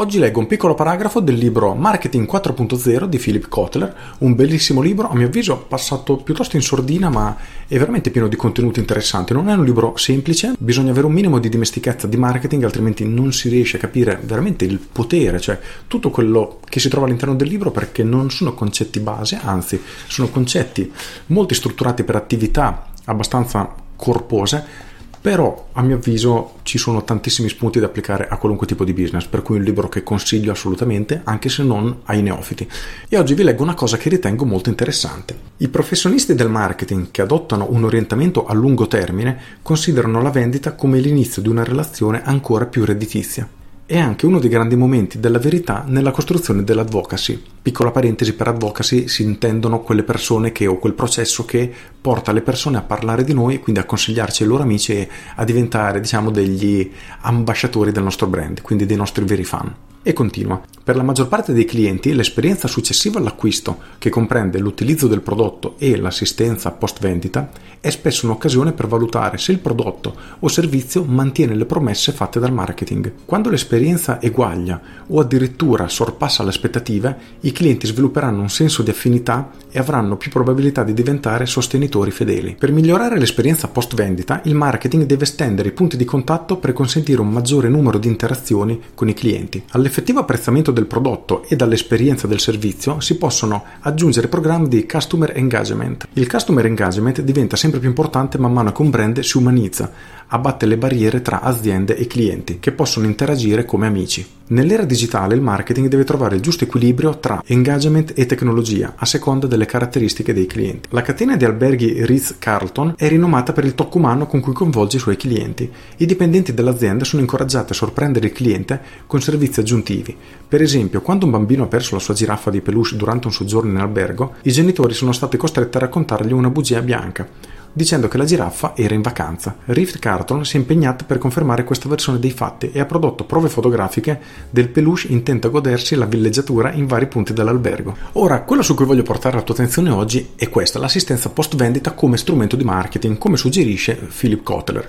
Oggi leggo un piccolo paragrafo del libro Marketing 4.0 di Philip Kotler, un bellissimo libro, a mio avviso passato piuttosto in sordina, ma è veramente pieno di contenuti interessanti. Non è un libro semplice, bisogna avere un minimo di dimestichezza di marketing, altrimenti non si riesce a capire veramente il potere, cioè tutto quello che si trova all'interno del libro, perché non sono concetti base, anzi sono concetti molto strutturati per attività abbastanza corpose però a mio avviso ci sono tantissimi spunti da applicare a qualunque tipo di business, per cui un libro che consiglio assolutamente, anche se non ai neofiti. E oggi vi leggo una cosa che ritengo molto interessante. I professionisti del marketing che adottano un orientamento a lungo termine considerano la vendita come l'inizio di una relazione ancora più redditizia è anche uno dei grandi momenti della verità nella costruzione dell'advocacy. Piccola parentesi, per advocacy si intendono quelle persone che o quel processo che porta le persone a parlare di noi, quindi a consigliarci ai loro amici e a diventare, diciamo, degli ambasciatori del nostro brand, quindi dei nostri veri fan. E continua. Per la maggior parte dei clienti l'esperienza successiva all'acquisto, che comprende l'utilizzo del prodotto e l'assistenza post vendita, è spesso un'occasione per valutare se il prodotto o servizio mantiene le promesse fatte dal marketing. Quando l'esperienza eguaglia o addirittura sorpassa le aspettative, i clienti svilupperanno un senso di affinità e avranno più probabilità di diventare sostenitori fedeli. Per migliorare l'esperienza post vendita, il marketing deve estendere i punti di contatto per consentire un maggiore numero di interazioni con i clienti. All'effettivo apprezzamento del prodotto e dall'esperienza del servizio si possono aggiungere programmi di customer engagement. Il customer engagement diventa sempre più importante man mano che un brand si umanizza, abbatte le barriere tra aziende e clienti che possono interagire come amici. Nell'era digitale il marketing deve trovare il giusto equilibrio tra engagement e tecnologia a seconda delle caratteristiche dei clienti. La catena di alberghi Ritz-Carlton è rinomata per il tocco umano con cui coinvolge i suoi clienti. I dipendenti dell'azienda sono incoraggiati a sorprendere il cliente con servizi aggiuntivi. Per esempio, quando un bambino ha perso la sua giraffa di peluche durante un soggiorno in albergo, i genitori sono stati costretti a raccontargli una bugia bianca dicendo che la giraffa era in vacanza. Rift Carton si è impegnata per confermare questa versione dei fatti e ha prodotto prove fotografiche del peluche intento a godersi la villeggiatura in vari punti dell'albergo. Ora, quello su cui voglio portare la tua attenzione oggi è questa, l'assistenza post vendita come strumento di marketing, come suggerisce Philip Kotler.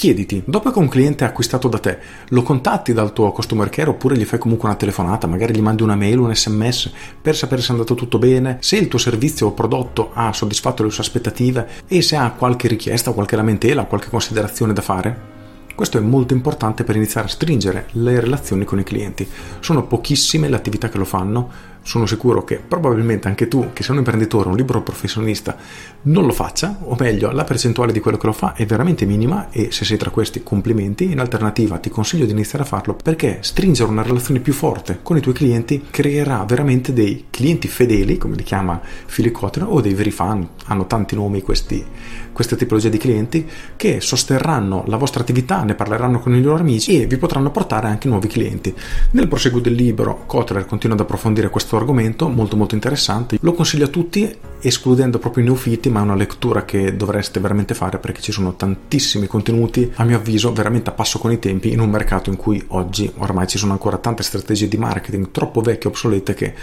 Chiediti, dopo che un cliente ha acquistato da te, lo contatti dal tuo customer care oppure gli fai comunque una telefonata, magari gli mandi una mail, un sms per sapere se è andato tutto bene, se il tuo servizio o prodotto ha soddisfatto le sue aspettative e se ha qualche richiesta, qualche lamentela, qualche considerazione da fare? Questo è molto importante per iniziare a stringere le relazioni con i clienti. Sono pochissime le attività che lo fanno, sono sicuro che probabilmente anche tu, che sei un imprenditore, un libero professionista, non lo faccia, o meglio, la percentuale di quello che lo fa è veramente minima e se sei tra questi complimenti, in alternativa ti consiglio di iniziare a farlo perché stringere una relazione più forte con i tuoi clienti creerà veramente dei clienti fedeli, come li chiama Philip Kotler, o dei veri fan, hanno tanti nomi questi, queste tipologie di clienti, che sosterranno la vostra attività, ne parleranno con i loro amici e vi potranno portare anche nuovi clienti. Nel proseguo del libro Kotler continua ad approfondire questo questo argomento molto molto interessante. Lo consiglio a tutti, escludendo proprio i neofiti, ma è una lettura che dovreste veramente fare perché ci sono tantissimi contenuti, a mio avviso, veramente a passo con i tempi in un mercato in cui oggi ormai ci sono ancora tante strategie di marketing troppo vecchie e obsolete che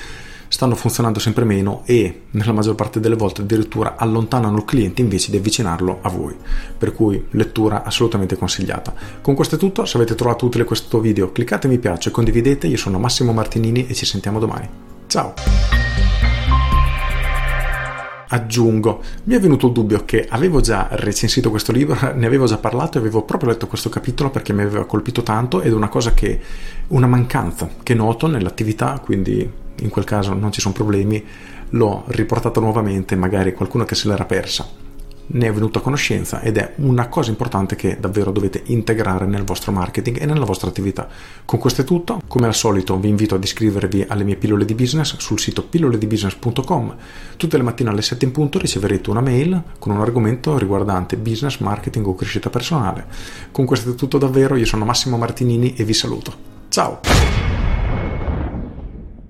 stanno funzionando sempre meno e nella maggior parte delle volte addirittura allontanano il cliente invece di avvicinarlo a voi. Per cui lettura assolutamente consigliata. Con questo è tutto, se avete trovato utile questo video cliccate mi piace, condividete, io sono Massimo Martinini e ci sentiamo domani. Ciao! Aggiungo, mi è venuto il dubbio che avevo già recensito questo libro, ne avevo già parlato e avevo proprio letto questo capitolo perché mi aveva colpito tanto ed è una cosa che, una mancanza che noto nell'attività, quindi in quel caso non ci sono problemi, l'ho riportato nuovamente, magari qualcuno che se l'era persa ne è venuto a conoscenza ed è una cosa importante che davvero dovete integrare nel vostro marketing e nella vostra attività. Con questo è tutto, come al solito vi invito ad iscrivervi alle mie pillole di business sul sito pilloledibusiness.com. Tutte le mattine alle 7 in punto riceverete una mail con un argomento riguardante business, marketing o crescita personale. Con questo è tutto davvero, io sono Massimo Martinini e vi saluto. Ciao!